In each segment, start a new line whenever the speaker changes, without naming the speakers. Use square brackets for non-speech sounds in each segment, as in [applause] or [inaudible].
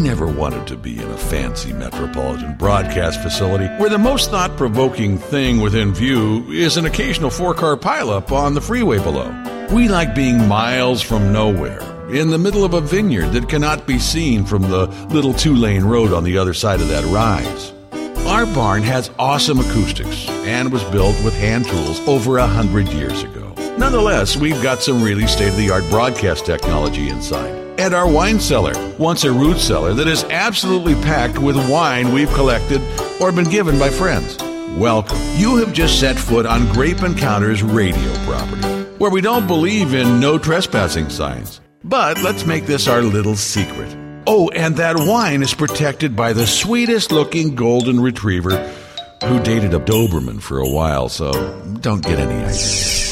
We never wanted to be in a fancy metropolitan broadcast facility where the most thought provoking thing within view is an occasional four car pileup on the freeway below. We like being miles from nowhere, in the middle of a vineyard that cannot be seen from the little two lane road on the other side of that rise. Our barn has awesome acoustics and was built with hand tools over a hundred years ago. Nonetheless, we've got some really state of the art broadcast technology inside. And our wine cellar, once a root cellar that is absolutely packed with wine we've collected or been given by friends. Welcome. You have just set foot on Grape Encounters radio property, where we don't believe in no trespassing signs. But let's make this our little secret. Oh, and that wine is protected by the sweetest looking golden retriever who dated a Doberman for a while, so don't get any ideas.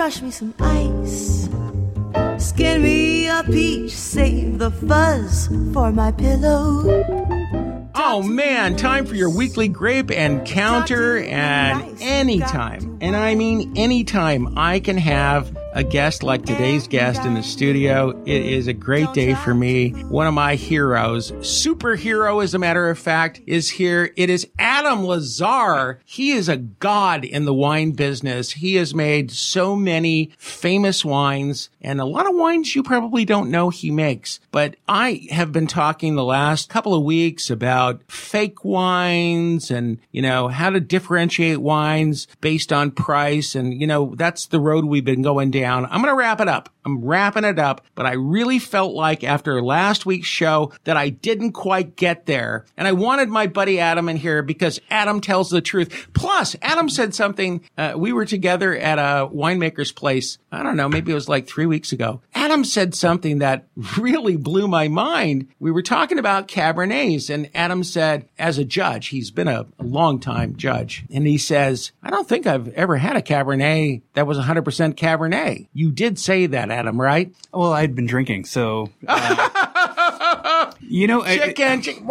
Crush me some ice, skin me a peach, save the fuzz for my pillow.
Oh man, time for your weekly grape encounter and anytime, and I mean anytime I can have a guest like today's guest in the studio. It is a great day for me. One of my heroes, superhero as a matter of fact, is here. It is Adam LaZarre. He is a god in the wine business. He has made so many famous wines and a lot of wines you probably don't know he makes. But I have been talking the last couple of weeks about fake wines and, you know, how to differentiate wines based on price. And, you know, that's the road we've been going down down. I'm going to wrap it up. I'm wrapping it up, but I really felt like after last week's show that I didn't quite get there. And I wanted my buddy Adam in here because Adam tells the truth. Plus, Adam said something. Uh, we were together at a winemaker's place. I don't know, maybe it was like three weeks ago. Adam said something that [laughs] really blew my mind. We were talking about Cabernets and Adam said, as a judge, he's been a, a long time judge. And he says, I don't think I've ever had a Cabernet that was 100% Cabernet. You did say that, Adam, right?
Well, I'd been drinking, so uh, [laughs] you know,
chicken, chicken.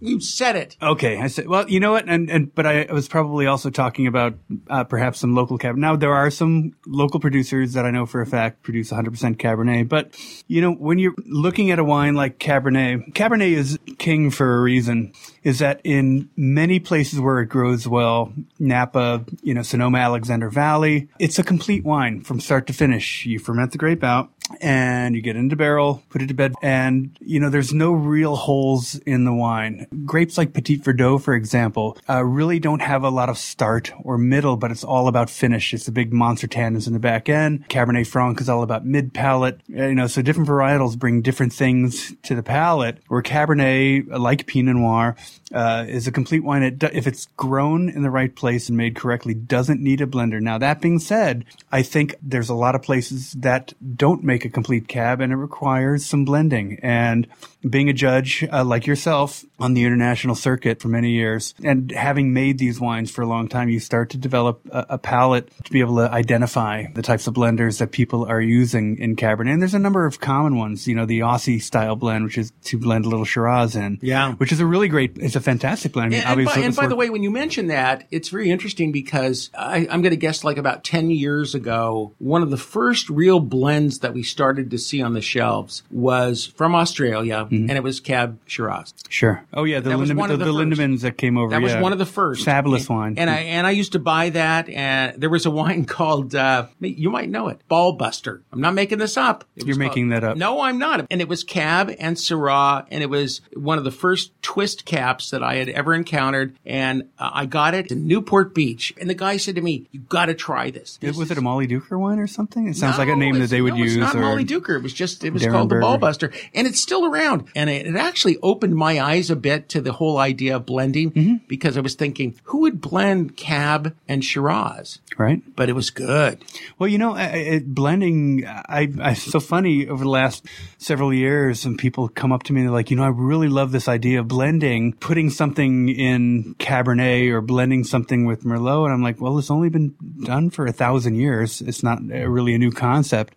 You said it.
Okay, I said. Well, you know what, and and but I was probably also talking about uh, perhaps some local cab. Now there are some local producers that I know for a fact produce 100% Cabernet, but you know when you're looking at a wine like Cabernet, Cabernet is king for a reason. Is that in many places where it grows well, Napa, you know, Sonoma, Alexander Valley, it's a complete wine from start to finish. You ferment the grape out and you get into barrel, put it to bed, and you know there's no real holes in the wine. Grapes like Petit Verdot, for example, uh, really don't have a lot of start or middle, but it's all about finish. It's the big monster tannins in the back end. Cabernet Franc is all about mid palate. Uh, you know, so different varietals bring different things to the palate. Where Cabernet, like Pinot Noir, uh, is a complete wine. It, if it's grown in the right place and made correctly, doesn't need a blender. Now that being said, I think there's a lot of places that don't make a complete cab, and it requires some blending. And being a judge uh, like yourself on the international circuit for many years, and having made these wines for a long time, you start to develop a, a palate to be able to identify the types of blenders that people are using in Cabernet. And there's a number of common ones. You know, the Aussie style blend, which is to blend a little Shiraz in.
Yeah.
Which is a really great. It's a fantastic blend.
I mean, and, and, by, and by the way, when you mention that, it's very interesting because I, I'm going to guess like about 10 years ago, one of the first real blends that we started to see on the shelves was from Australia, mm-hmm. and it was Cab Shiraz.
Sure. Oh yeah, the, Lindeman, the, the, the Lindemans that came over.
That
yeah.
was one of the first.
Fabulous
and,
wine.
And I and I used to buy that, and there was a wine [laughs] called uh, you might know it, Ballbuster. I'm not making this up.
You're making
called,
that up.
No, I'm not. And it was Cab and Syrah, and it was one of the first twist caps that I had ever encountered, and uh, I got it in Newport Beach, and the guy said to me, "You got to try this." this
was it a Mollydooker wine or something? It sounds
no,
like a name that they would
no,
use.
It's not
or
Molly Duker. It was just it was
Darren
called
Berger.
the Ballbuster, and it's still around. And it, it, actually opened my eyes a bit to the whole idea of blending
mm-hmm.
because I was thinking, who would blend Cab and Shiraz?
Right.
But it was good.
Well, you know, it, blending. I, I so funny over the last several years, and people come up to me and they're like, you know, I really love this idea of blending putting something in Cabernet or blending something with Merlot. And I'm like, well, it's only been done for a thousand years. It's not really a new concept.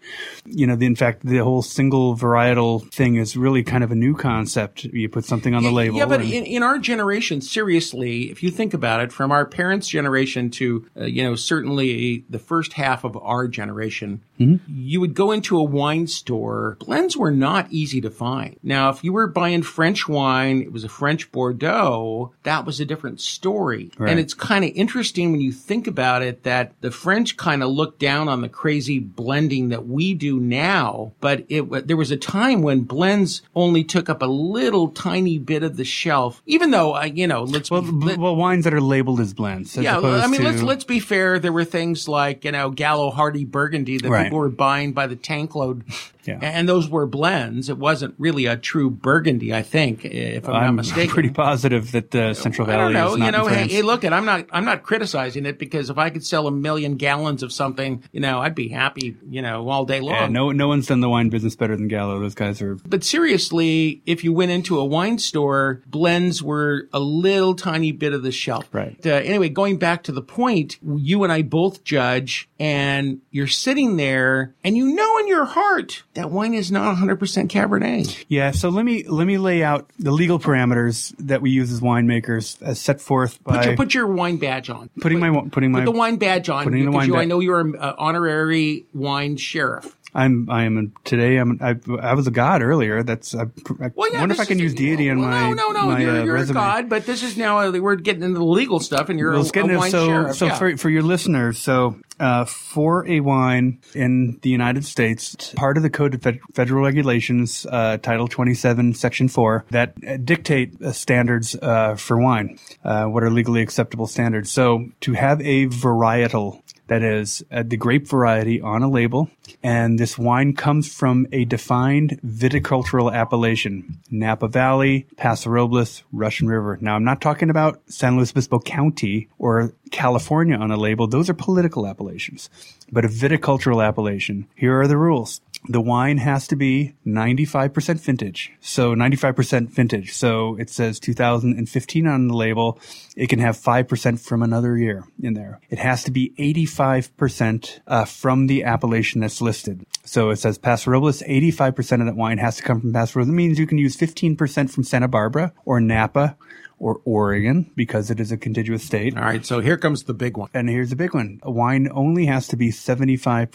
You know, the, in fact, the whole single varietal thing is really kind of a new concept. You put something on the label.
Yeah, but
and-
in, in our generation, seriously, if you think about it, from our parents' generation to, uh, you know, certainly the first half of our generation, you would go into a wine store. Blends were not easy to find. Now, if you were buying French wine, it was a French Bordeaux, that was a different story.
Right.
And it's kind of interesting when you think about it that the French kind of looked down on the crazy blending that we do now, but it there was a time when blends only took up a little tiny bit of the shelf, even though, uh, you know, let's
well,
be, let-
well, wines that are labeled as blends.
Yeah, I mean,
to,
let's let's be fair. There were things like you know Gallo Hearty Burgundy that
Right.
Were buying by the tank load,
Yeah.
and those were blends. It wasn't really a true Burgundy, I think, if I'm, not
I'm
mistaken.
pretty positive that the Central Valley I
don't know.
is not
You know, hey, hey, look, at I'm not I'm not criticizing it because if I could sell a million gallons of something, you know, I'd be happy, you know, all day long.
yeah, no, no one's done the wine business better than Gallo. Those guys are
But seriously, if you went into a wine store, blends were a little tiny bit of the shelf.
Right.
Uh, anyway, going back to the point, you and I both judge, and you're sitting there, and you know in your heart that wine is not 100% Cabernet.
Yeah, so let me let me lay out the legal parameters that we use as winemakers as set forth by
Put your, put your wine badge on.
putting
put,
my putting my
Put the wine badge on
putting the
because
wine
you, I know you're an uh, honorary wine sheriff.
I'm I am a, today I'm I, I was a god earlier. That's I, I
Well, yeah,
wonder if I can use deity on
well,
my
no, no, no.
my
you're,
uh,
you're a god, but this is now uh, we're getting into the legal stuff, and you're
Well,
a, a wine
so
sheriff.
so
yeah.
for for your listeners. So uh, for a wine in the United States, part of the Code of Fed- Federal Regulations, uh, Title 27, Section 4, that uh, dictate uh, standards uh, for wine, uh, what are legally acceptable standards. So to have a varietal that is uh, the grape variety on a label. And this wine comes from a defined viticultural appellation, Napa Valley, Paso Robles, Russian River. Now, I'm not talking about San Luis Obispo County or California on a label. Those are political appellations. But a viticultural appellation, here are the rules. The wine has to be 95% vintage. So 95% vintage. So it says 2015 on the label. It can have 5% from another year in there. It has to be 85% uh, from the appellation that's listed. So it says Paso Robles, 85% of that wine has to come from Paso Robles. It means you can use 15% from Santa Barbara or Napa or Oregon because it is a contiguous state.
All right, so here comes the big one.
And here's the big one. A wine only has to be 75%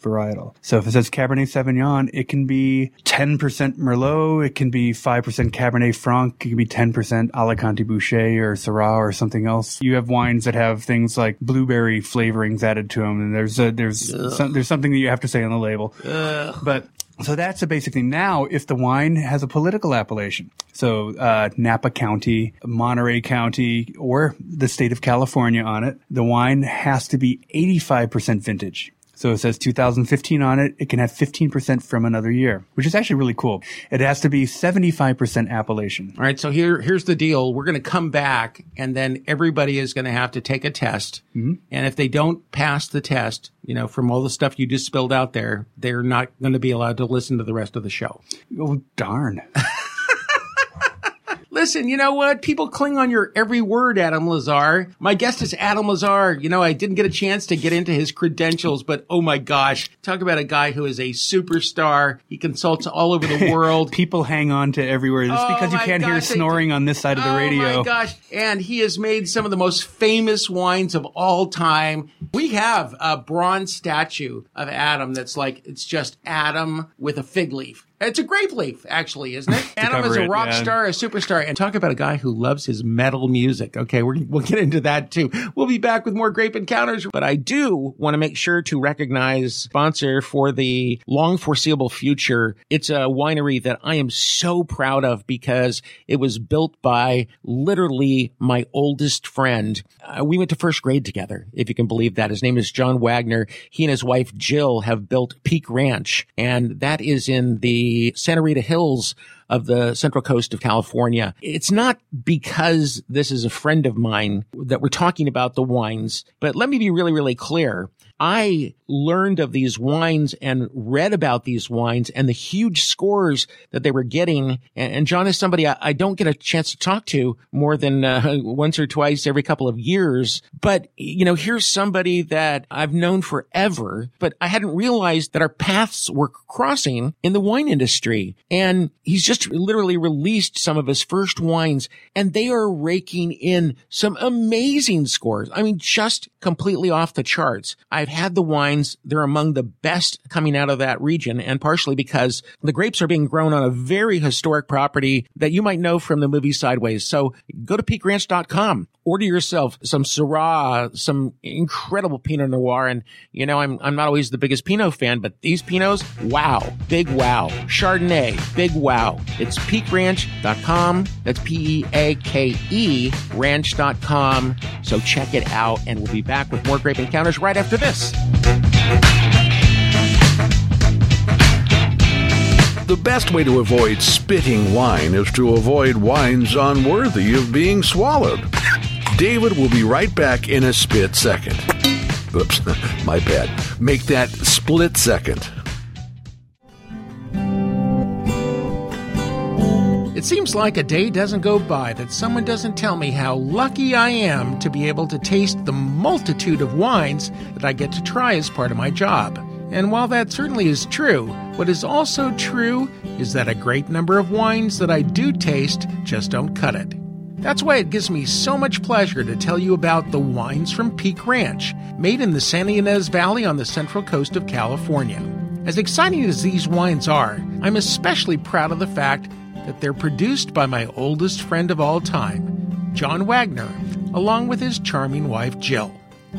varietal. So if it says Cabernet Sauvignon, it can be 10% Merlot, it can be 5% Cabernet Franc, it can be 10% Alicante Bouschet or Syrah or something else. You have wines that have things like blueberry flavorings added to them, and there's a, there's some, there's something that you have to say on the label. But so that's the basic thing. Now, if the wine has a political appellation, so uh, Napa County, Monterey County, or the state of California on it, the wine has to be 85% vintage. So it says 2015 on it. It can have 15% from another year, which is actually really cool. It has to be 75% appellation.
All right, so here here's the deal. We're going to come back, and then everybody is going to have to take a test.
Mm-hmm.
And if they don't pass the test, you know, from all the stuff you just spilled out there, they're not going to be allowed to listen to the rest of the show.
Oh, darn. [laughs]
Listen, you know what? People cling on your every word, Adam LaZarre. My guest is Adam LaZarre. You know, I didn't get a chance to get into his credentials, but oh my gosh, talk about a guy who is a superstar. He consults all over the [laughs] world.
People hang on to every word. Just
Oh
because you
oh
can't hear
gosh, they
snoring on this side of the
oh
radio.
Oh my gosh. And he has made some of the most famous wines of all time. We have a bronze statue of Adam that's like, it's just Adam with a fig leaf. It's a grape leaf, actually, isn't it? [laughs] Adam is a
it,
rock
yeah.
star, a superstar, and talk about a guy who loves his metal music. Okay, we're, we'll get into that too. We'll be back with more grape encounters, but I do want to make sure to recognize sponsor for the long foreseeable future. It's a winery that I am so proud of because it was built by literally my oldest friend. Uh, we went to first grade together, if you can believe that. His name is John Wagner. He and his wife Jill have built Peake Ranch, and that is in the Santa Rita Hills of the central coast of California. It's not because this is a friend of mine that we're talking about the wines, but let me be really, really clear. I learned of these wines and read about these wines and the huge scores that they were getting. And, John is somebody I, I, don't get a chance to talk to more than uh, [laughs] once or twice every couple of years. But, you know, here's somebody that I've known forever, but I hadn't realized that our paths were crossing in the wine industry. And he's just literally released some of his first wines and they are raking in some amazing scores. I mean, just completely off the charts. I've had the wines. They're among the best coming out of that region and partially because the grapes are being grown on a very historic property that you might know from the movie Sideways. So go to peakeranch.com, order yourself some Syrah, some incredible Pinot Noir. And, you know, I'm, I'm not always the biggest Pinot fan, but these Pinots, wow, big wow. Chardonnay, big wow. It's peakeranch.com. That's P-E-A-K-E ranch.com. So check it out and we'll be back with more Grape Encounters right after this.
The best way to avoid spitting wine is to avoid wines unworthy of being swallowed. David will be right back in a spit second. Oops, [laughs] my bad. Make that split second.
It seems like a day doesn't go by that someone doesn't tell me how lucky I am to be able to taste the multitude of wines that I get to try as part of my job. And while that certainly is true, what is also true is that a great number of wines that I do taste just don't cut it. That's why it gives me so much pleasure to tell you about the wines from Peake Ranch, made in the Santa Ynez Valley on the central coast of California. As exciting as these wines are, I'm especially proud of the fact that they're produced by my oldest friend of all time, John Wagner, along with his charming wife, Jill.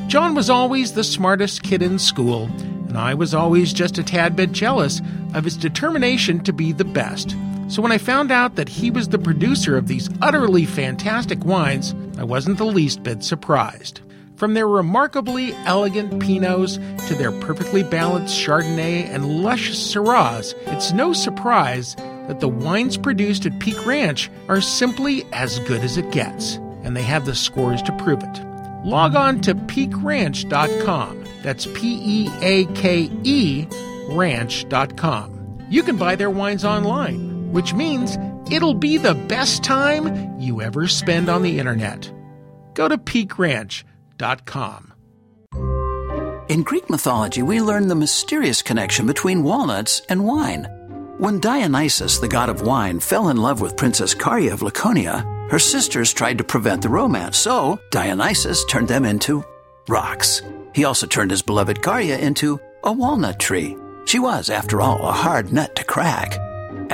John was always the smartest kid in school, and I was always just a tad bit jealous of his determination to be the best. So when I found out that he was the producer of these utterly fantastic wines, I wasn't the least bit surprised. From their remarkably elegant Pinots to their perfectly balanced Chardonnay and luscious Syrahs, it's no surprise that the wines produced at Peake Ranch are simply as good as it gets, and they have the scores to prove it. Log on to peakeranch.com. That's P E A K E ranch.com. You can buy their wines online, which means it'll be the best time you ever spend on the internet. Go to peakeranch.com.
In Greek mythology, we learn the mysterious connection between walnuts and wine. When Dionysus, the god of wine, fell in love with Princess Carya of Laconia, her sisters tried to prevent the romance, so Dionysus turned them into rocks. He also turned his beloved Carya into a walnut tree. She was, after all, a hard nut to crack.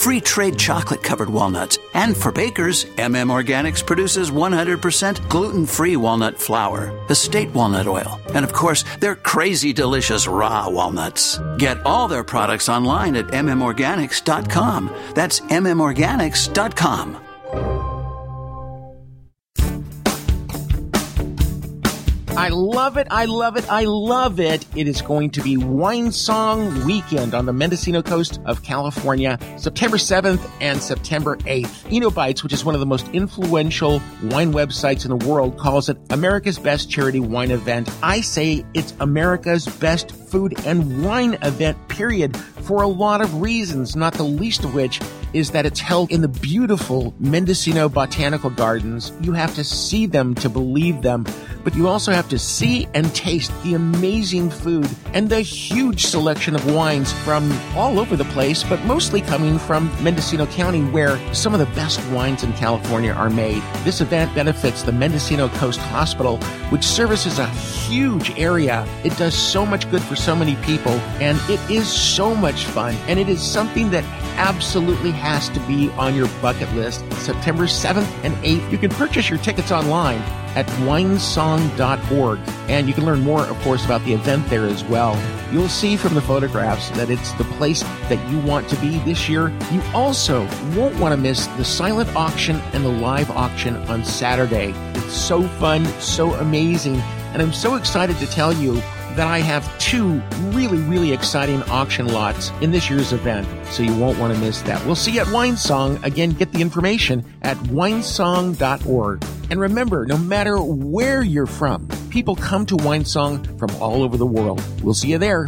free trade chocolate covered walnuts. And for bakers, MM Organics produces 100% gluten free walnut flour, estate walnut oil, and of course, their crazy delicious raw walnuts. Get all their products online at mmorganics.com. That's mmorganics.com.
I love it. I love it. I love it. It is going to be Wine Song Weekend on the Mendocino coast of California, September 7th and September 8th. Enobytes, which is one of the most influential wine websites in the world, calls it America's best charity wine event. I say it's America's best food and wine event, period, for a lot of reasons, not the least of which is that it's held in the beautiful Mendocino Botanical Gardens. You have to see them to believe them, but you also have to see and taste the amazing food and the huge selection of wines from all over the place, but mostly coming from Mendocino County, where some of the best wines in California are made. This event benefits the Mendocino Coast Hospital, which services a huge area. It does so much good for so many people, and it is so much fun, and it is something that absolutely has to be on your bucket list. September 7th and 8th. You can purchase your tickets online at winesong.org. And you can learn more, of course, about the event there as well. You'll see from the photographs that it's the place that you want to be this year. You also won't want to miss the silent auction and the live auction on Saturday. It's so fun, so amazing, and I'm so excited to tell you that I have two really, really exciting auction lots in this year's event, so you won't want to miss that. We'll see you at Winesong. Again, get the information at winesong.org. And remember, no matter where you're from, people come to Winesong from all over the world. We'll see you there.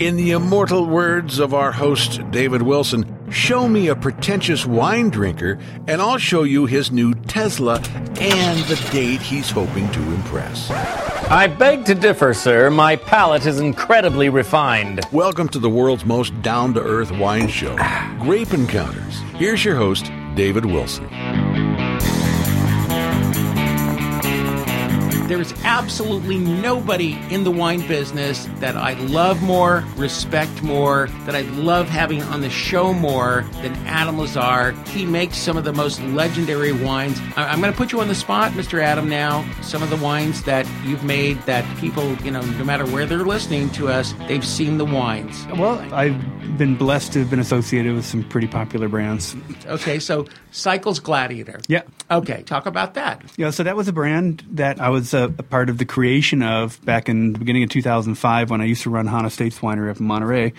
In the immortal words of our host, David Wilson, show me a pretentious wine drinker, and I'll show you his new Tesla and the date he's hoping to impress.
I beg to differ, sir. My palate is incredibly refined.
Welcome to the world's most down to earth wine show, ah. Grape Encounters. Here's your host, David Wilson.
There's absolutely nobody in the wine business that I love more, respect more, that I love having on the show more than Adam LaZarre. He makes some of the most legendary wines. I- I'm going to put you on the spot, Mr. Adam, now. Some of the wines that you've made that people, you know, no matter where they're listening to us, they've seen the wines.
Well, I've been blessed to have been associated with some pretty popular brands.
Okay, so Cycles Gladiator.
Yeah.
Okay, talk about that.
Yeah, so that was a brand that I was a, a part of the creation of back in the beginning of 2005 when I used to run Hahn Estates Winery up in Monterey,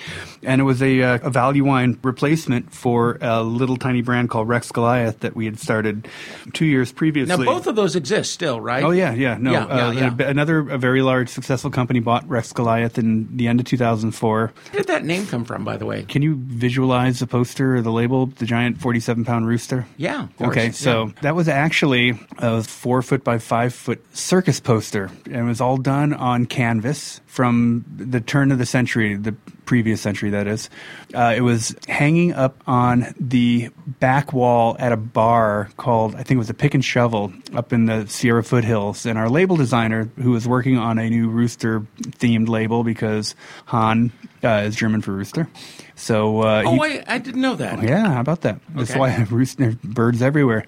and it was a, uh, a value wine replacement for a little tiny brand called Rex Goliath that we had started two years previously.
Now, both of those exist still, right?
Oh yeah, yeah, no.
Yeah,
uh,
yeah, yeah.
Another a very large successful company bought Rex Goliath in the end of 2004.
Where did that name come from, by the way?
Can you visualize the poster or the label, the giant 47 pound rooster?
Yeah.
Okay, so that was actually a four foot by five foot circus poster, and it was all done on canvas from the turn of the century, the previous century, that is. Uh, it was hanging up on the back wall at a bar called, I think it was a Pick and Shovel, up in the Sierra foothills. And our label designer, who was working on a new rooster themed label because Hahn uh, is German for rooster. So, uh,
Oh,
he-
I, I didn't know that.
yeah, how about that? That's why [laughs] I have roost, birds everywhere.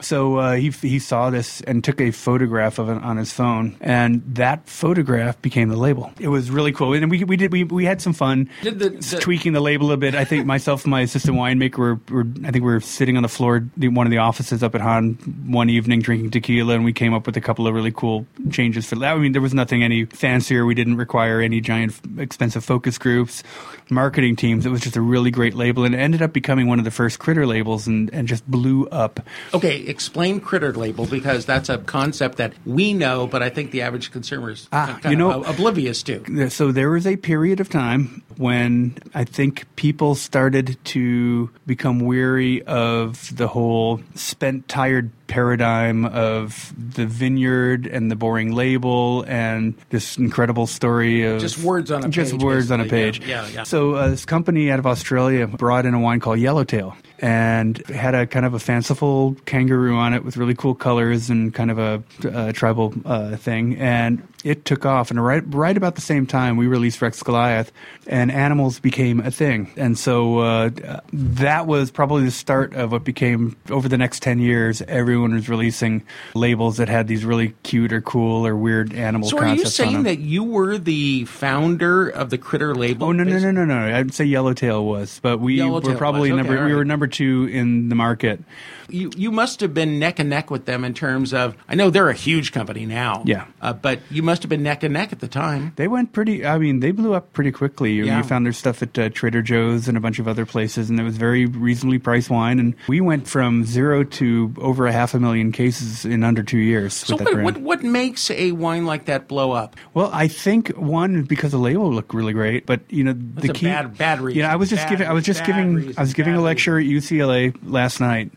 So uh, he he saw this and took a photograph of it on his phone, and that photograph became the label. It was really cool, and we we did we, we had some fun
Did the- the-
tweaking the label a bit. I think myself and my assistant winemaker were, were I think we were sitting on the floor in one of the offices up at Hahn one evening drinking tequila, and we came up with a couple of really cool changes for that. I mean, there was nothing any fancier. We didn't require any giant expensive focus groups, marketing teams. It was just a really great label, and it ended up becoming one of the first critter labels, and and just blew up.
Okay, explain critter label because that's a concept that we know, but I think the average consumer is
Ah,
kind
you know-
of oblivious to.
So there was a period of time when I think people started to become weary of the whole spent, tired paradigm of the vineyard and the boring label and this incredible story of
Just words on a
just
page,
words on a page.
Yeah, yeah, yeah.
So uh, this company out of Australia brought in a wine called Yellowtail and had a kind of a fanciful kangaroo on it with really cool colors and kind of a, uh tribal uh, thing. And it took off. And right, right about the same time, we released Rex Goliath, and animals became a thing. And so uh, that was probably the start of what became over the next ten years. Everyone was releasing labels that had these really cute or cool or weird animal.
So are you saying that you were the founder of the critter label?
Oh no no no no no! I'd say Yellowtail was, but we
Yellowtail
were probably
was.
Number we were number two in the market.
You you must have been neck and neck with them in terms of. I know they're a huge company now.
Yeah.
uh, but you must have been neck and neck at the time.
They went pretty. I mean, they blew up pretty quickly. You,
Yeah.
you found their stuff at uh, Trader Joe's and a bunch of other places, and it was very reasonably priced wine. And we went from zero to over a half a million cases in under two years
So
with that
what, what what makes a wine like that blow up?
Well, I think one because the label looked really great, but you know the
a
key.
bad- bad reason.
You know, I was just
Bad-
giving. I was just giving.
reason,
I was giving a lecture at UCLA last night,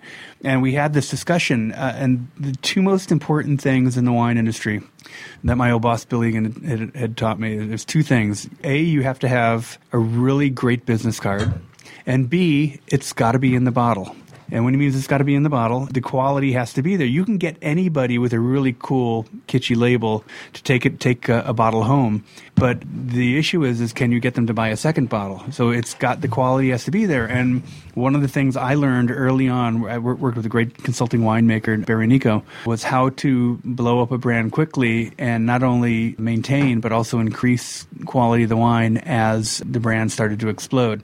and we had this discussion. Uh, and the two most important things in the wine industry that my old boss Billy had, had, had taught me. There's two things. A, you have to have a really great business card, and B, it's got to be in the bottle. And when he means it's got to be in the bottle, the quality has to be there. You can get anybody with a really cool, kitschy label to take it, take a, a bottle home. But the issue is, is can you get them to buy a second bottle? So it's got the quality has to be there. And one of the things I learned early on, I worked with a great consulting winemaker, Barry Nico, was how to blow up a brand quickly and not only maintain, but also increase quality of the wine as the brand started to explode.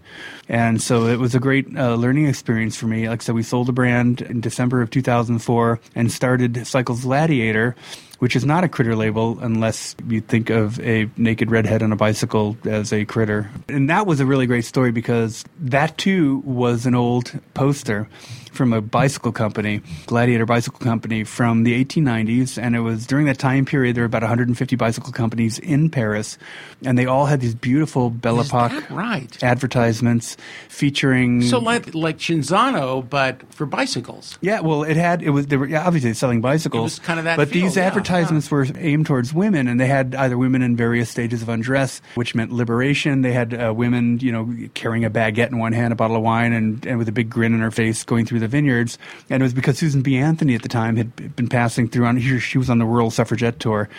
And so it was a great uh, learning experience for me. Like I said, we sold the brand in December of 2004 and started Cycles Gladiator which is not a critter label unless you think of a naked redhead on a bicycle as a critter. And that was a really great story because that too was an old poster from a bicycle company, Gladiator Bicycle Company, from the 1890s. And it was during that time period, there were about 150 bicycle companies in Paris. And they all had these beautiful Belle Epoque
right?
advertisements featuring.
So, like, like Cinzano, but for bicycles.
Yeah, well, it had, it was, they were yeah, obviously selling bicycles.
It kind of that
But these
yeah,
advertisements
yeah.
were aimed towards women, and they had either women in various stages of undress, which meant liberation. They had uh, women, you know, carrying a baguette in one hand, a bottle of wine, and, and with a big grin on her face going through the vineyards. And it was because Susan B. Anthony at the time had been passing through on, here. she was on the World Suffragette Tour.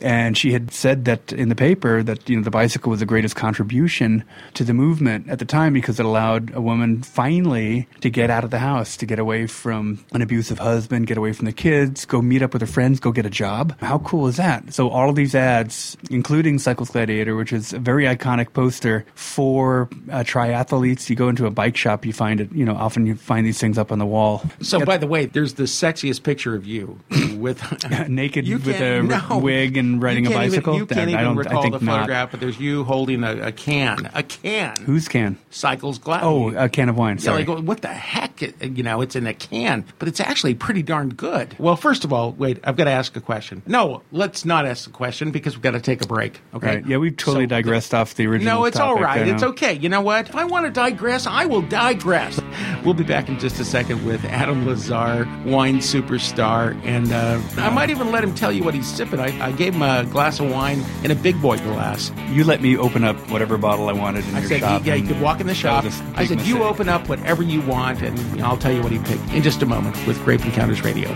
And she had said that in the paper that, you know, the bicycle was the greatest contribution to the movement at the time because it allowed a woman finally to get out of the house, to get away from an abusive husband, get away from the kids, go meet up with her friends, go get a job. How cool is that? So all of these ads, including Cycles Gladiator, which is a very iconic poster for uh, triathletes. You go into a bike shop, you find it, you know, often you find these things up on the wall.
So, by the way, there's the sexiest picture of you with [laughs] [laughs]
naked
You
with a
no.
wig and riding a
can't even-
bicycle.
you can't
I
even
don't- I
recall
think
the
not.
photograph, but there's you holding a, a can, a can.
Whose can?
Cycles
glass.
Oh,
a can of wine.
Yeah, like what the heck? You know, it's in a can, but it's actually pretty darn good. Well, first of all, wait, I've got to ask a question. No, let's not ask a question because we've got to take a break. Okay.
Right. Yeah, we've totally
So-
digressed off the original.
No, it's all
topic, I
right. It's okay. You know what? If I want to digress, I will digress. We'll be back in just a second with Adam LaZarre, wine superstar, and uh, I might even let him tell you what he's sipping. I, I gave him a glass of wine in a big boy glass.
You let me open up whatever bottle I wanted in
I
your
said,
shop.
yeah, you could walk in the shop.
was a
I
big
said, you open up whatever you want, and I'll tell you what he picked in just a moment with Grape Encounters Radio.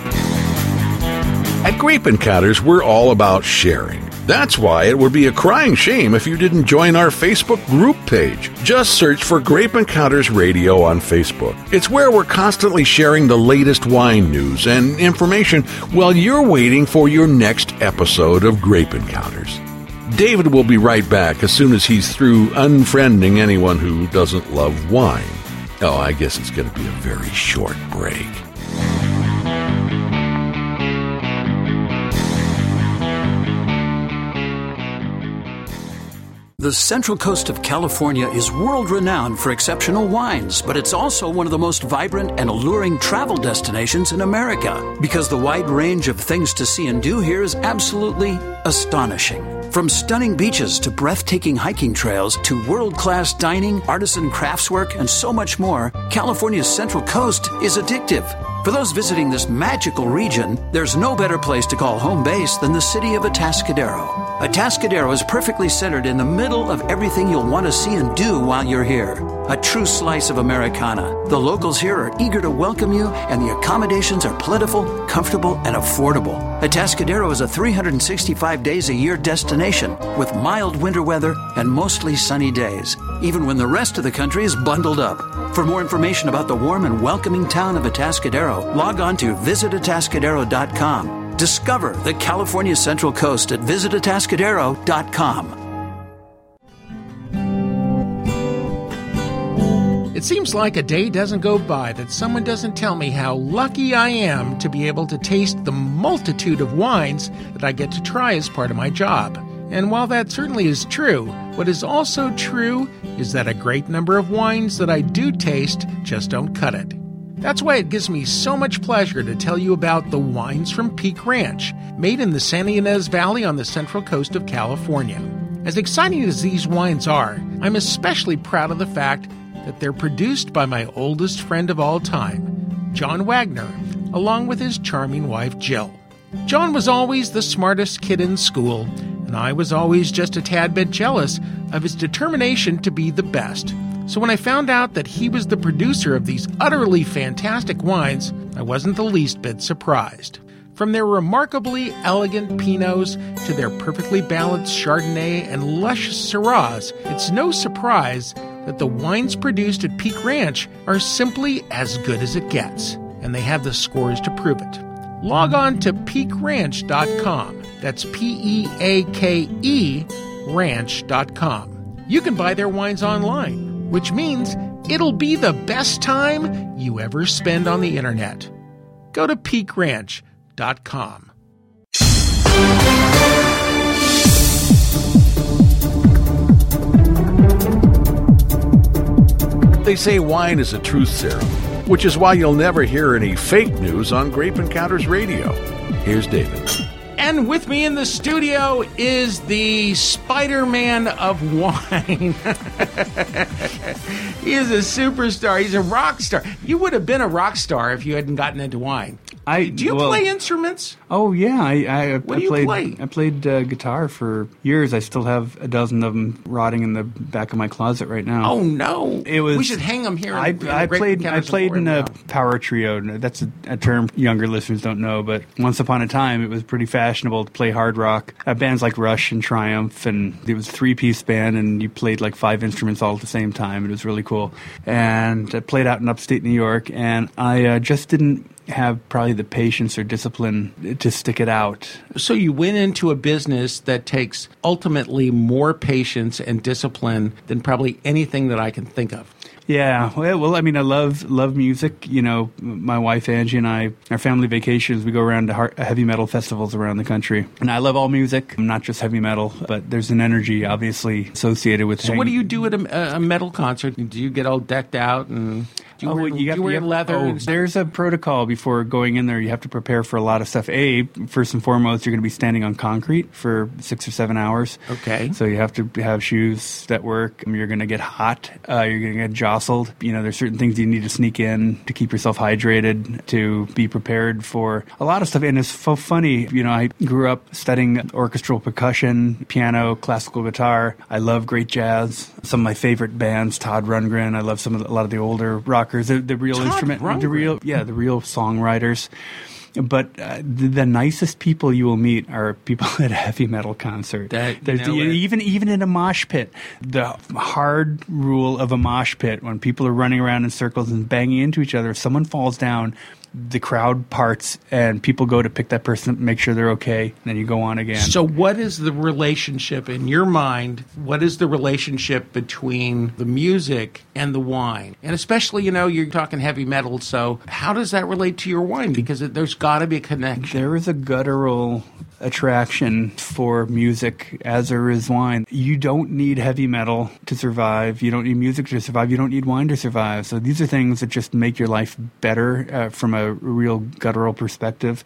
At Grape Encounters, we're all about sharing. That's why it would be a crying shame if you didn't join our Facebook group page. Just search for Grape Encounters Radio on Facebook. It's where we're constantly sharing the latest wine news and information while you're waiting for your next episode of Grape Encounters. David will be right back as soon as he's through unfriending anyone who doesn't love wine. Oh, I guess it's going to be a very short break.
The Central Coast of California is world renowned for exceptional wines, but it's also one of the most vibrant and alluring travel destinations in America because the wide range of things to see and do here is absolutely astonishing. From stunning beaches to breathtaking hiking trails to world class dining, artisan craftswork, and so much more, California's Central Coast is addictive. For those visiting this magical region, there's no better place to call home base than the city of Atascadero. Atascadero is perfectly centered in the middle of everything you'll want to see and do while you're here. A true slice of Americana. The locals here are eager to welcome you, and the accommodations are plentiful, comfortable, and affordable. Atascadero is a 365 days a year destination with mild winter weather and mostly sunny days, even when the rest of the country is bundled up. For more information about the warm and welcoming town of Atascadero, log on to visitatascadero.com. Discover the California Central Coast at visitatascadero.com.
It seems like a day doesn't go by that someone doesn't tell me how lucky I am to be able to taste the multitude of wines that I get to try as part of my job. And while that certainly is true, what is also true is that a great number of wines that I do taste just don't cut it. That's why it gives me so much pleasure to tell you about the wines from Peake Ranch, made in the San Ynez Valley on the central coast of California. As exciting as these wines are, I'm especially proud of the fact that they're produced by my oldest friend of all time, John Wagner, along with his charming wife Jill. John was always the smartest kid in school, and I was always just a tad bit jealous of his determination to be the best. So when I found out that he was the producer of these utterly fantastic wines, I wasn't the least bit surprised. From their remarkably elegant Pinots to their perfectly balanced Chardonnay and lush Syrahs, it's no surprise that the wines produced at Peake Ranch are simply as good as it gets, and they have the scores to prove it. Log on to peakeranch.com. That's P E A K E ranch.com. You can buy their wines online, which means it'll be the best time you ever spend on the internet. Go to peakeranch.com.
They say wine is a truth serum, which is why you'll never hear any fake news on Grape Encounters Radio. Here's David.
And with me in the studio is the Spider Man of wine. [laughs] he is a superstar. He's a rock star. You would have been a rock star if you hadn't gotten into wine.
I
Do you
well,
play instruments?
Oh yeah, I I,
What
I
do you
played
play?
I played uh, guitar for years. I still have a dozen of them rotting in the back of my closet right now.
Oh no!
It was.
We should hang them here.
I,
in
I
Great
played. I
Encounters of
played in a
now.
power trio. That's a, a term younger listeners don't know. But once upon a time, it was pretty fashionable to play hard rock. Uh, bands like Rush and Triumph, and it was a three-piece band, and you played like five instruments all at the same time. It was really cool. And I played out in upstate New York, and I uh, just didn't have probably the patience or discipline to stick it out.
So you went into a business that takes ultimately more patience and discipline than probably anything that I can think of.
Yeah, well, well, I mean, I love love music. You know, my wife Angie and I, our family vacations, we go around to heavy metal festivals around the country, and I love all music, not just heavy metal, but there's an energy obviously associated with.
So what do you do at a, a metal concert? Do you get all decked out and do you
Oh,
wear,
well,
do you wear
have-
leather?
oh, there's a protocol before going in there. You have to prepare for a lot of stuff. A, first and foremost, you're going to be standing on concrete for six or seven hours.
Okay.
So you have to have shoes that work. You're going to get hot. Uh, you're going to get jostled. You know, there's certain things you need to sneak in to keep yourself hydrated, to be prepared for a lot of stuff. And it's so funny. You know, I grew up studying orchestral percussion, piano, classical guitar. I love great jazz. Some of my favorite bands, Todd Rundgren. I love some of the, a lot of the older rockers. The, the real
Todd
instrument, the real, yeah, the real songwriters. But uh, the, the nicest people you will meet are people [laughs] at a heavy metal concert.
That- you know
even even in a mosh pit, the hard rule of a mosh pit when people are running around in circles and banging into each other, if someone falls down, the crowd parts and people go to pick that person up, make sure they're okay, and then you go on again.
So, what is the relationship in your mind? What is the relationship between the music and the wine? And especially, you know, you're talking heavy metal. So, how does that relate to your wine? Because it, there's got to be a connection.
There is a guttural attraction for music as there is wine. You don't need heavy metal to survive. You don't need music to survive. You don't need wine to survive. So these are things that just make your life better uh, from a real guttural perspective.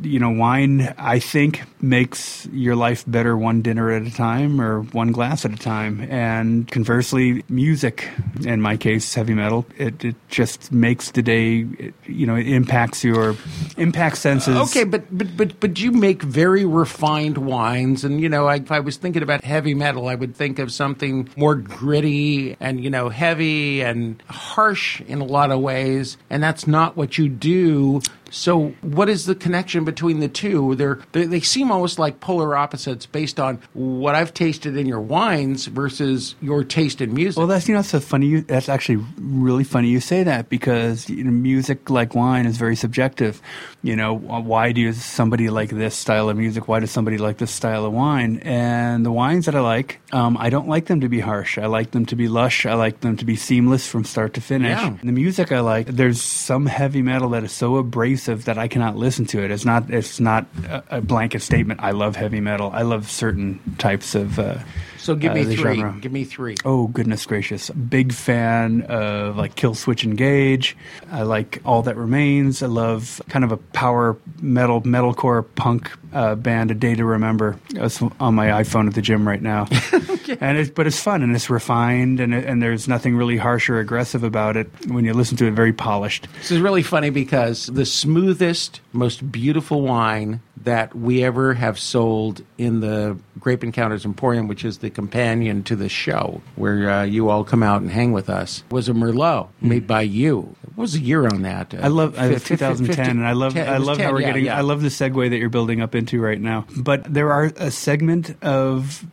You know, wine, I think, makes your life better one dinner at a time or one glass at a time. And conversely, music, in my case, heavy metal, it, it just makes the day, it, you know, it impacts your impact senses.
Okay, but but but but you make very refined wines, and you know, I, if I was thinking about heavy metal, I would think of something more gritty and you know, heavy and harsh in a lot of ways, and that's not what you do. So, what is the connection between the two? They're, they they seem almost like polar opposites based on what I've tasted in your wines versus your taste in music.
Well, that's you know that's so funny. You, that's actually really funny you say that because you know, music, like wine, is very subjective. You know, why does somebody like this style of music? Why does somebody like this style of wine? And the wines that I like, um, I don't like them to be harsh. I like them to be lush. I like them to be seamless from start to finish.
Yeah.
The music I like, there's some heavy metal that is so abrasive that I cannot listen to it. It's not. It's not a, a blanket statement. I love heavy metal. I love certain types of. Uh,
so, give
uh,
me
the
three.
genre.
Give me three.
Oh goodness gracious! Big fan of like Killswitch Engage. I like All That Remains. I love kind of a power metal metalcore punk uh, band. A Day to Remember. It's on my iPhone at the gym right now. [laughs] And it's but it's fun and it's refined and it, and there's nothing really harsh or aggressive about it. When you listen to it, very polished.
This is really funny because the smoothest, most beautiful wine that we ever have sold in the Grape Encounters Emporium, which is the companion to the show where uh, you all come out and hang with us, was a Merlot made by you. What was the year on that?
I love I,
Fif- fif-
2010,
50
and I love
10 it
I love
10,
how we're
yeah,
getting.
yeah.
I love the segue that you're building up into right now. But there are a segment of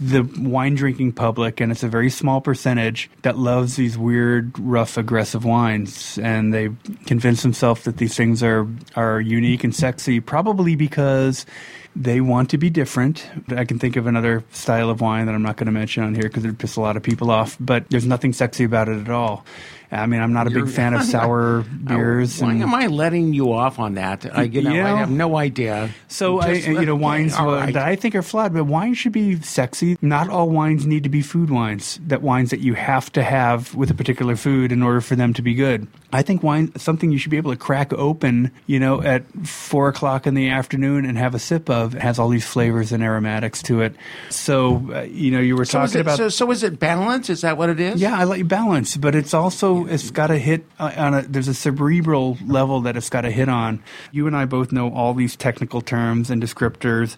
the wine drinking public, and it's a very small percentage that loves these weird, rough, aggressive wines, and they convince themselves that these things are are unique and sexy, probably because. They want to be different. I can think of another style of wine that I'm not going to mention on here because it would piss a lot of people off. But there's nothing sexy about it at all. I mean, I'm not a big
You're-
fan of [laughs] sour beers.
Why
and-
am I letting you off on that? I, you know, I have no idea.
So I, you know, wines uh,
right.
that I think are flawed, but wine should be sexy. Not all wines need to be food wines. That wines that you have to have with a particular food in order for them to be good. I think wine something you should be able to crack open, you know, at four o'clock in the afternoon and have a sip of. It has all these flavors and aromatics to it. So uh, you know, you were
so
talking
it,
about
so, so is it balance? Is that what it is?
yeah, I like balance, but it's also it's got to hit uh, on a. There's a cerebral level that it's got to hit on. You and I both know all these technical terms and descriptors,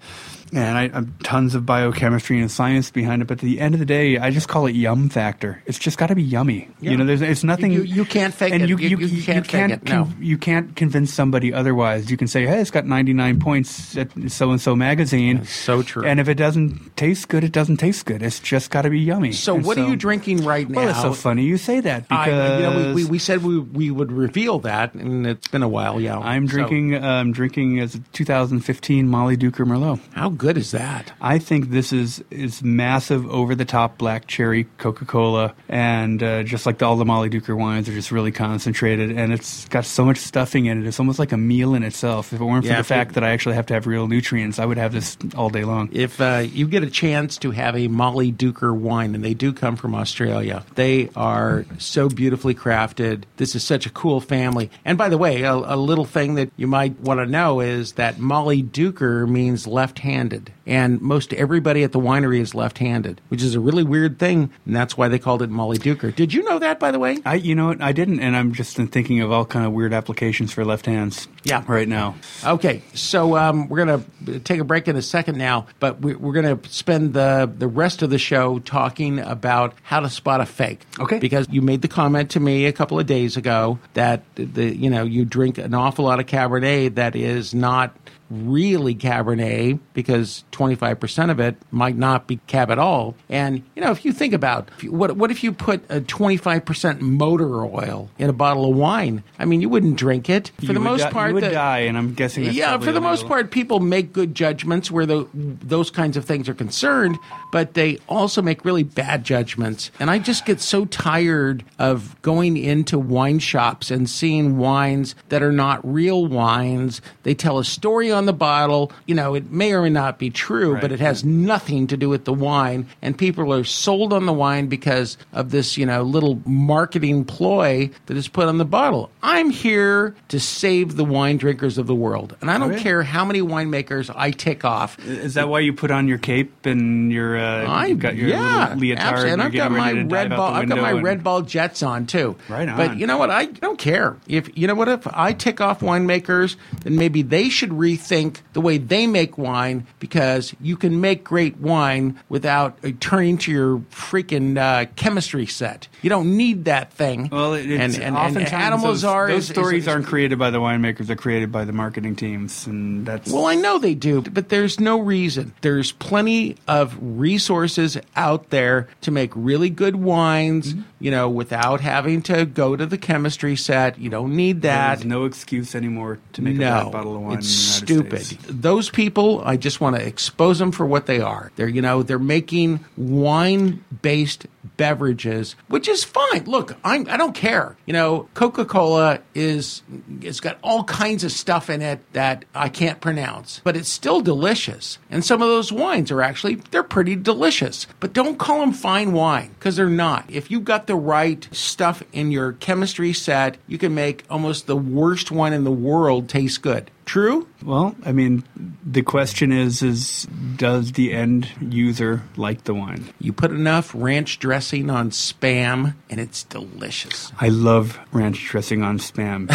and I, I'm tons of biochemistry and science behind it. But at the end of the day, I just call it yum factor. It's just got to be yummy.
Yeah.
You know, there's it's nothing.
You- you can't fake
and
it.
You,
You-
you,
you can't fake it,
con- you can't convince somebody otherwise. You can say, "Hey, it's got 99 points at so and so magazine."
That's so true.
And if it doesn't taste good, it doesn't taste good. It's just got to be yummy.
So
And
what are you drinking right now?
well, it's so funny you say that because
I, you know, we, we, we said we, we would reveal that, and it's been a while. Yeah,
I'm
So,
drinking. um, drinking as a 2015 Mollydooker Merlot.
how good is that?
I think this is is massive, over the top black cherry Coca Cola, and uh, just like the, all the Mollydooker wines are just really concentrated, and it's got so much stuffing in it. It's almost like a meal in itself. If it weren't for the fact
you-
that I actually have to have real nutrients, I would have this all day long.
If uh, you get a chance to have a Mollydooker wine, and they do come from Australia, they are so beautifully crafted. This is such a cool family. And by the way, a, a little thing that you might want to know is that Mollydooker means left-handed, and most everybody at the winery is left-handed, which is a really weird thing, and that's why they called it Mollydooker. Did you know that, by the way?
I, you know what, I didn't, and I'm just thinking of all kind of weird applications for left hands.
Yeah.
right now.
Okay, so um, we're going to take a break in a second now, but we, we're going to spend the, the rest of the show talking about how to spot a fake.
Okay.
Because you made the comment to me a couple of days ago that the you know you drink an awful lot of Cabernet that is not really Cabernet because 25% of it might not be Cab at all. And, you know, if you think about if you- what, what if you put a 25% motor oil in a bottle of wine? I mean, you wouldn't drink it. For
You
the most
di-
part,
you would
the-
die, and I'm guessing.
Yeah, for the most part, people make good judgments where the, those kinds of things are concerned, but they also make really bad judgments. And I just get so tired of going into wine shops and seeing wines that are not real wines. They tell a story on the bottle. You know, it may or may not be true, but it has nothing to do with the wine. And people are sold on the wine because of this, you know, little marketing ploy that is put on the bottle. I'm here to save the wine drinkers of the world. And I don't
Okay.
care how many winemakers I tick off.
Is that why you put on your cape and your uh,
I
you've got your
yeah,
little leotard
absolutely. and
you're
I've got my
ready to dive
red ball. I've got my
and-
red ball jets on too.
Right on.
But you know what? I don't care if you know what if I tick off winemakers, then maybe they should rethink the way they make wine because you can make great wine without uh, turning to your freaking uh, chemistry set. You don't need that thing.
Well, it, it's
and, and, and
oftentimes
Adam
those,
LaZarre
those
is-
stories
is-
aren't created by the winemakers; they're created by the marketing teams, and that's
Well, I know they do, but there's no reason. There's plenty of resources out there to make really good wines,
Mm-hmm.
you know, without having to go to the chemistry set. You don't need that.
there's no excuse anymore to make a bad bottle of wine.
it's
in the United
stupid.
States.
Those people, I just want to expose them for what they are. They're, you know, they're making wine-based beverages, which is fine. Look, I'm, I don't care. You know, Coca-Cola is it's got all kinds of stuff in it that I can't pronounce, but it's still delicious. And some of those wines are actually they're pretty delicious. But don't call them fine wine because they're not. If you've got the right stuff in your chemistry set, you can make almost the worst wine in the world taste good. True?
Well, I mean, the question is: is does the end user like the wine?
You put enough ranch dressing on spam and it's delicious.
I love ranch dressing on spam.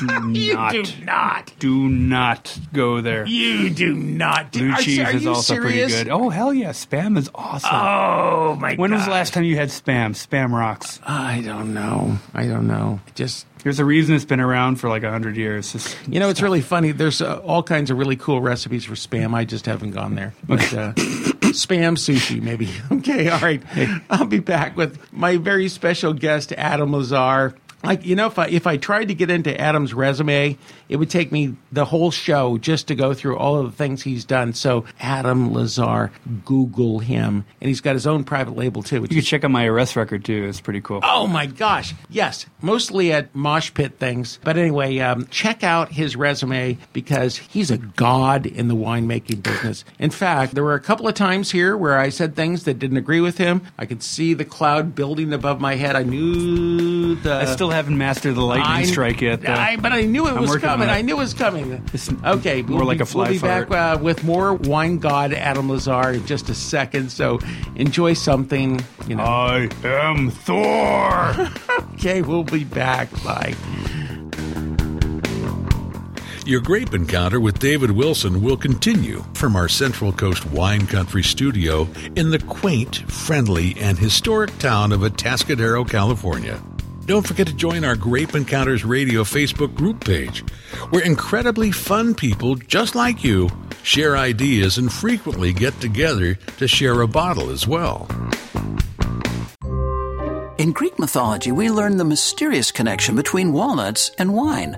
[laughs]
you
not.
do not.
Do not go there.
You do not.
Do,
Blue
cheese
are
is also
serious?
pretty good. Oh hell yeah, spam is awesome.
Oh my god.
when was the last time you had spam? Spam rocks.
I don't know. I don't know. Just
There's a reason it's been around for like a hundred years. Just-
you know, it's really funny. There's uh, all kinds of really cool recipes for spam. I just haven't gone there. But uh, spam sushi, maybe. [laughs] Okay, all right. I'll be back with my very special guest, Adam LaZarre. Like you know, if I if I tried to get into Adam's resume, it would take me the whole show just to go through all of the things he's done. So Adam LaZarre, Google him, and he's got his own private label too. Which
you
is
can check out my arrest record too. It's pretty cool.
Oh my gosh. Yes. Mostly at mosh pit things. But anyway, um, check out his resume because he's a god in the winemaking business. In fact, there were a couple of times here where I said things that didn't agree with him. I could see the cloud building above my head. I knew the.
I still haven't mastered the lightning
I-
strike yet. though.
I, but I knew it
I'm
was coming.
it.
I knew it was coming. Okay,
more
we'll
like
be,
a fly
We'll be
fart.
back uh, with more wine god Adam LaZarre in just a second. So enjoy something. You know.
I am Thor. [laughs]
Okay, we'll be back. Bye.
Your grape encounter with David Wilson will continue from our Central Coast Wine Country studio in the quaint, friendly, and historic town of Atascadero, California. Don't forget to join our Grape Encounters Radio Facebook group page, where incredibly fun people just like you share ideas and frequently get together to share a bottle as well.
In Greek mythology, we learn the mysterious connection between walnuts and wine.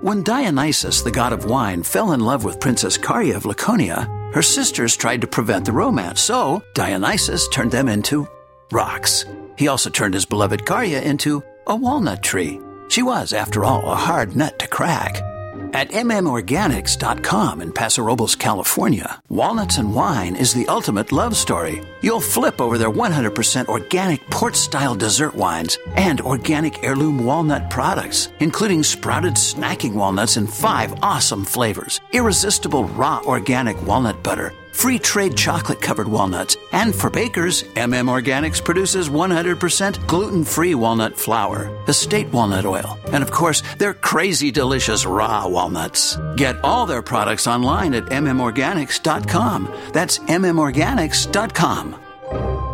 When Dionysus, the god of wine, fell in love with Princess Carya of Laconia, her sisters tried to prevent the romance, so Dionysus turned them into rocks. He also turned his beloved Carya into a walnut tree. She was, after all, a hard nut to crack. At mmorganics.com in Paso Robles, California, Walnuts and Wine is the ultimate love story. You'll flip over their 100% organic port style dessert wines and organic heirloom walnut products, including sprouted snacking walnuts in five awesome flavors, irresistible raw organic walnut butter, free trade chocolate covered walnuts, and for bakers, MM Organics produces 100% gluten free walnut flour, estate walnut oil, and of course, their crazy delicious raw walnuts. Get all their products online at mmorganics.com. That's mmorganics.com.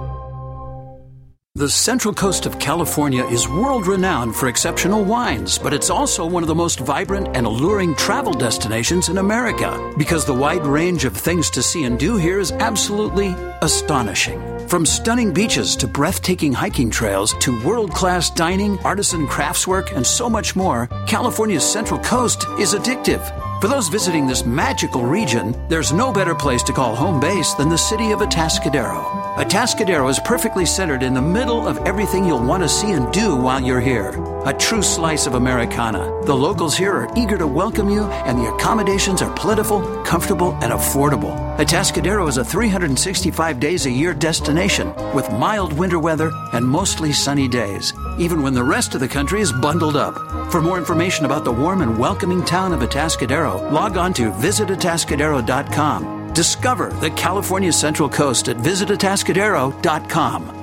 The Central Coast of California is world renowned for exceptional wines, but it's also one of the most vibrant and alluring travel destinations in America because the wide range of things to see and do here is absolutely astonishing. From stunning beaches to breathtaking hiking trails to world class dining, artisan craftswork, and so much more, California's Central Coast is addictive. For those visiting this magical region, there's no better place to call home base than the city of Atascadero. Atascadero is perfectly centered in the middle of everything you'll want to see and do while you're here. A true slice of Americana. The locals here are eager to welcome you, and the accommodations are plentiful, comfortable, and affordable. Atascadero is a 365 days a year destination with mild winter weather and mostly sunny days, even when the rest of the country is bundled up. For more information about the warm and welcoming town of Atascadero, log on to visitatascadero.com. Discover the California Central Coast at visitatascadero.com.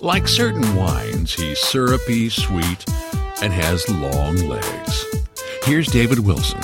Like certain wines, he's syrupy, sweet, and has long legs. Here's David Wilson.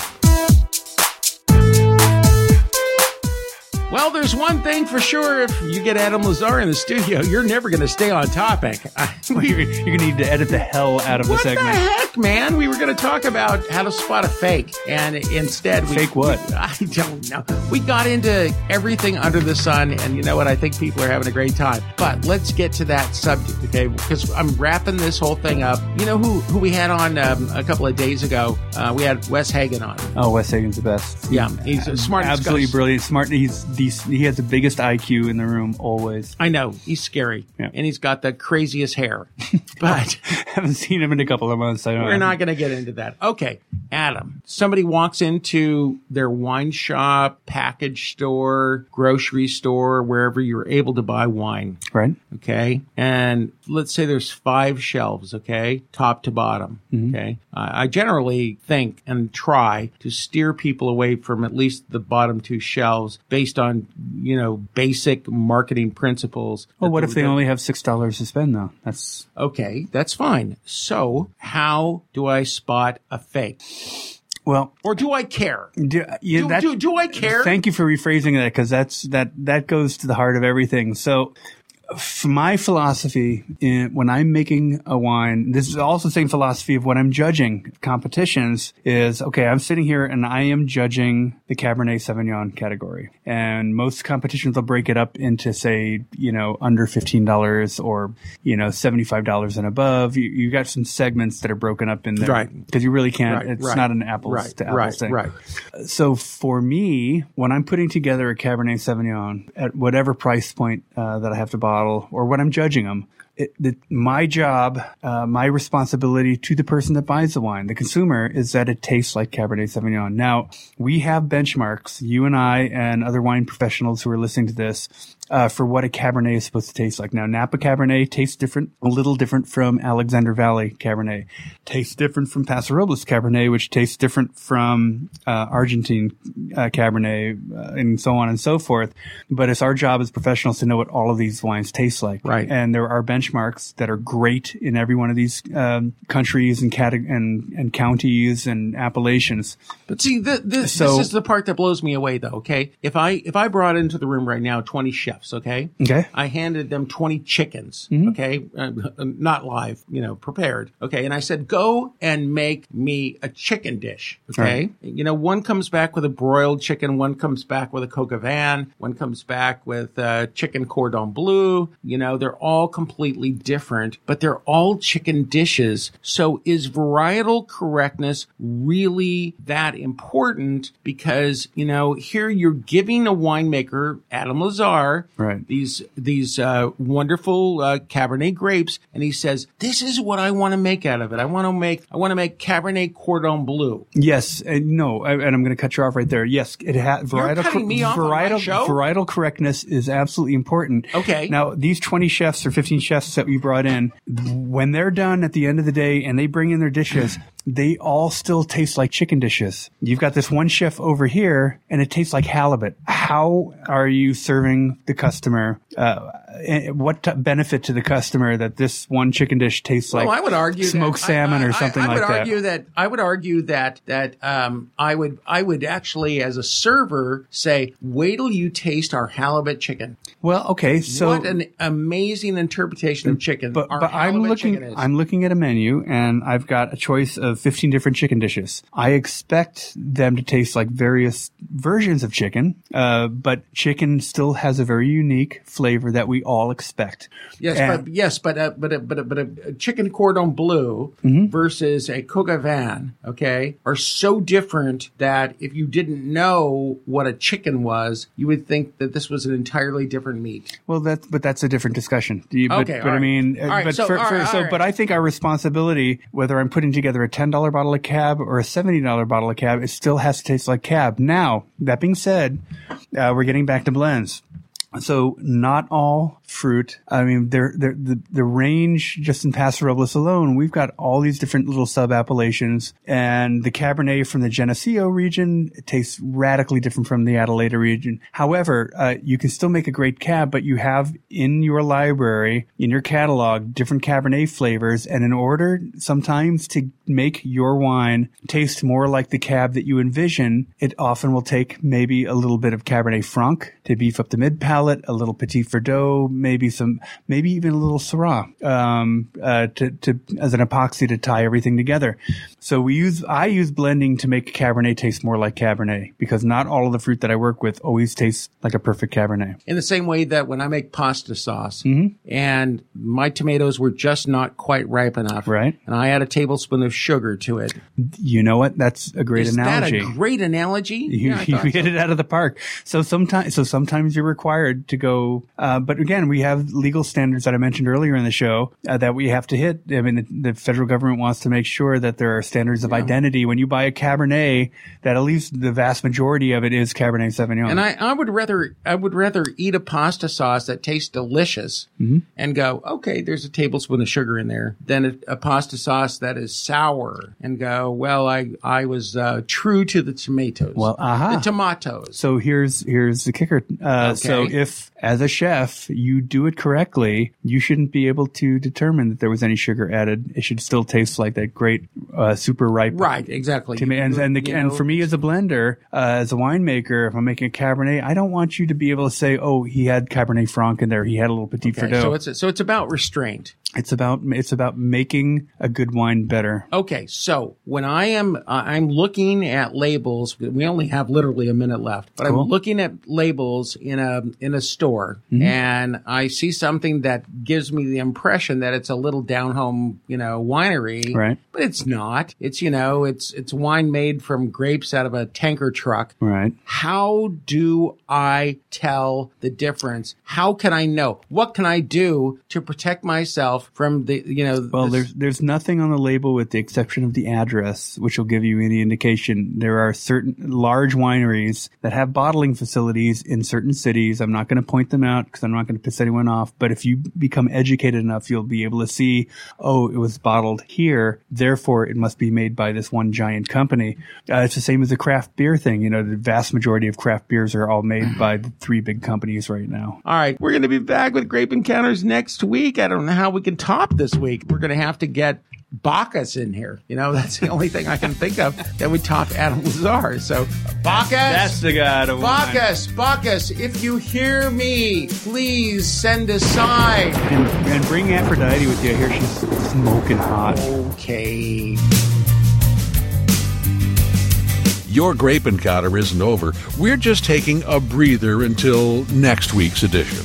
Well, there's one thing for sure. If you get Adam LaZarre in the studio, you're never going to stay on topic.
you're, [laughs] you're gonna need to edit the hell out of the segment.
what the heck, man? We were going to talk about how to spot a fake, and instead, we,
Fake what? [laughs]
I don't know. We got into everything under the sun, and you know what? I think people are having a great time. But let's get to that subject, okay? Because I'm wrapping this whole thing up. You know who who we had on um, a couple of days ago? Uh, we had Wes Hagen on.
Oh, Wes Hagen's the best.
Yeah, he's a smart,
absolutely brilliant. Smart. He's the, he has the biggest IQ in the room always.
I know he's scary,
Yeah.
and he's got the craziest hair. [laughs] But
haven't seen him in a couple of months. I don't.
we're not going to get into that. Okay, Adam. Somebody walks into their wine shop, package store, grocery store, wherever you're able to buy wine.
right.
Okay, and let's say there's five shelves. Okay, top to bottom. Mm-hmm. Okay, I I generally think and try to steer people away from at least the bottom two shelves based on on you know basic marketing principles.
Well, what if they only have six dollars to spend though? That's
Okay, that's fine. So how do I spot a fake,
well.
or do I care?
Do, yeah,
Do,
that-
do, do I care?
Thank you for rephrasing that because that's that that goes to the heart of everything. So, my philosophy in, when I'm making a wine, this is also the same philosophy of when I'm judging competitions. Is okay. I'm sitting here and I am judging the Cabernet Sauvignon category, and most competitions will break it up into say, you know, under fifteen dollars or you know, seventy five dollars and above. You, you got some segments that are broken up in there,
Right.
Because you really can't.
Right,
it's
right,
not an apples
right,
to apples
right,
thing,
right.
so for me, when I'm putting together a Cabernet Sauvignon at whatever price point uh, that I have to bottle, or when I'm judging them, it, my job, uh, my responsibility to the person that buys the wine, the consumer, is that it tastes like Cabernet Sauvignon. Now, we have benchmarks, you and I and other wine professionals who are listening to this, uh, for what a Cabernet is supposed to taste like. Now, Napa Cabernet tastes different, a little different from Alexander Valley Cabernet, tastes different from Paso Robles Cabernet, which tastes different from uh, Argentine uh, Cabernet, uh, and so on and so forth. But it's our job as professionals to know what all of these wines taste like.
Right.
And there are benchmarks that are great in every one of these um, countries and, cate- and and counties and appellations.
But see, th- this,
So-
this is the part that blows me away, though. Okay, if I if I brought into the room right now twenty chefs, okay,
Okay.
I handed them twenty chickens,
Mm-hmm.
okay, uh, [laughs] not live, you know, prepared, okay, and I said, go and make me a chicken dish, okay. You know, one comes back with a broiled chicken, one comes back with a coq au vin, one comes back with uh, chicken cordon bleu. You know, they're all completely different, but they're all chicken dishes. So is varietal correctness really that important? Because, you know, here you're giving a winemaker, Adam LaZarre,
Right.
these, these, uh, wonderful, uh, Cabernet grapes. And he says, this is what I want to make out of it. I want to make, I want to make Cabernet Cordon Bleu.
Yes, and no, I- and I'm going to cut you off right there. Yes, it has varietal
cutting me off on my
varietal
show?
varietal correctness is absolutely important.
Okay.
Now, these 20 chefs or 15 chefs that we brought in, when they're done at the end of the day and they bring in their dishes, they all still taste like chicken dishes. You've got this one chef over here and it tastes like halibut. How are you serving the customer? Uh, what t- benefit to the customer that this one chicken dish tastes like
well, I would argue
smoked
that,
salmon
I, I,
or something
I, I
like
would
that?
argue that I would argue that that um, I would I would actually, as a server, say, "Wait till you taste our halibut chicken."
well, okay, so
what an amazing interpretation of chicken!
but, but I'm looking. I'm looking at a menu and I've got a choice of 15 different chicken dishes. I expect them to taste like various versions of chicken, uh, but chicken still has a very unique flavor that we all expect.
Yes,
And-
but yes, but uh, but uh, but uh, but a chicken cordon bleu
Mm-hmm.
versus a coq au vin, okay, are so different that if you didn't know what a chicken was, you would think that this was an entirely different meat.
Well, that's but that's a different discussion. Do you- But,
Okay,
but
all
I mean,
All right,
but
so,
for, for-
right,
so
right.
but I think our responsibility, whether I'm putting together a ten dollar bottle of cab or a seventy dollar bottle of cab, it still has to taste like cab. Now, that being said, uh, we're getting back to blends. So not all fruit. I mean, they're, they're, the the range just in Paso Robles alone, we've got all these different little sub appellations, and the Cabernet from the Geneseo region it tastes radically different from the Adelaida region. However, uh, you can still make a great cab, but you have in your library, in your catalog, different Cabernet flavors, and in order sometimes to make your wine taste more like the cab that you envision, it often will take maybe a little bit of Cabernet Franc to beef up the mid palate, a little Petit Verdot, maybe some, maybe even a little Syrah, um, uh, to, to, as an epoxy to tie everything together. So we use, I use blending to make Cabernet taste more like Cabernet because not all of the fruit that I work with always tastes like a perfect Cabernet.
in the same way that when I make pasta sauce
Mm-hmm.
and my tomatoes were just not quite ripe enough,
Right.
and I add a tablespoon of sugar to it.
You know what? That's a great
Is
analogy.
that a great analogy?
you,
Yeah,
you hit
so.
it out of the park. So sometimes, so sometimes you're required to go. Uh, but again, again, we have legal standards that I mentioned earlier in the show uh, that we have to hit. I mean, the, the, federal government wants to make sure that there are standards of yeah. identity. When you buy a Cabernet, that at least the vast majority of it is Cabernet Sauvignon.
And I, I would rather, I would rather eat a pasta sauce that tastes delicious mm-hmm. and go, okay, there's a tablespoon of sugar in there, than a, a pasta sauce that is sour and go, well, I, I was uh, true to the tomatoes.
Well, aha.
The tomatoes.
So here's, here's the kicker. Uh, okay. So if, as a chef, you do it correctly, you shouldn't be able to determine that there was any sugar added. It should still taste like that great, uh, super ripe.
Right, exactly.
And, and, the, and for me as a blender, uh, as a winemaker, if I'm making a Cabernet, I don't want you to be able to say, oh, he had Cabernet Franc in there. He had a little Petit okay, Verdot.
So it's, so it's about restraint.
It's about it's about making a good wine better.
Okay, so when I am uh, I'm looking at labels, we only have literally a minute left, but cool. I'm looking at labels in a in a store, mm-hmm. and I see something that gives me the impression that it's a little down home, you know, winery,
right?
But it's not. It's you know, it's it's wine made from grapes out of a tanker truck,
right?
How do I tell the difference? How can I know? What can I do to protect myself? From the you know.
Well, this- there's there's nothing on the label with the exception of the address, which will give you any indication. There are certain large wineries that have bottling facilities in certain cities. I'm not going to point them out because I'm not going to piss anyone off. But if you become educated enough, you'll be able to see, oh, it was bottled here, therefore it must be made by this one giant company. Uh, it's the same as the craft beer thing. You know, the vast majority of craft beers are all made by the three big companies right now.
All right, we're going to be back with Grape Encounters next week. I don't know how we can top this week. We're going to have to get Bacchus in here. You know, that's the only thing I can think of that would top Adam LaZarre. So, Bacchus.
That's the guy to
Bacchus, wine. Bacchus, if you hear me, please send a sign.
And, and bring Aphrodite with you. I hear she's smoking hot.
Okay.
Your grape encounter isn't over. We're just taking a breather until next week's edition.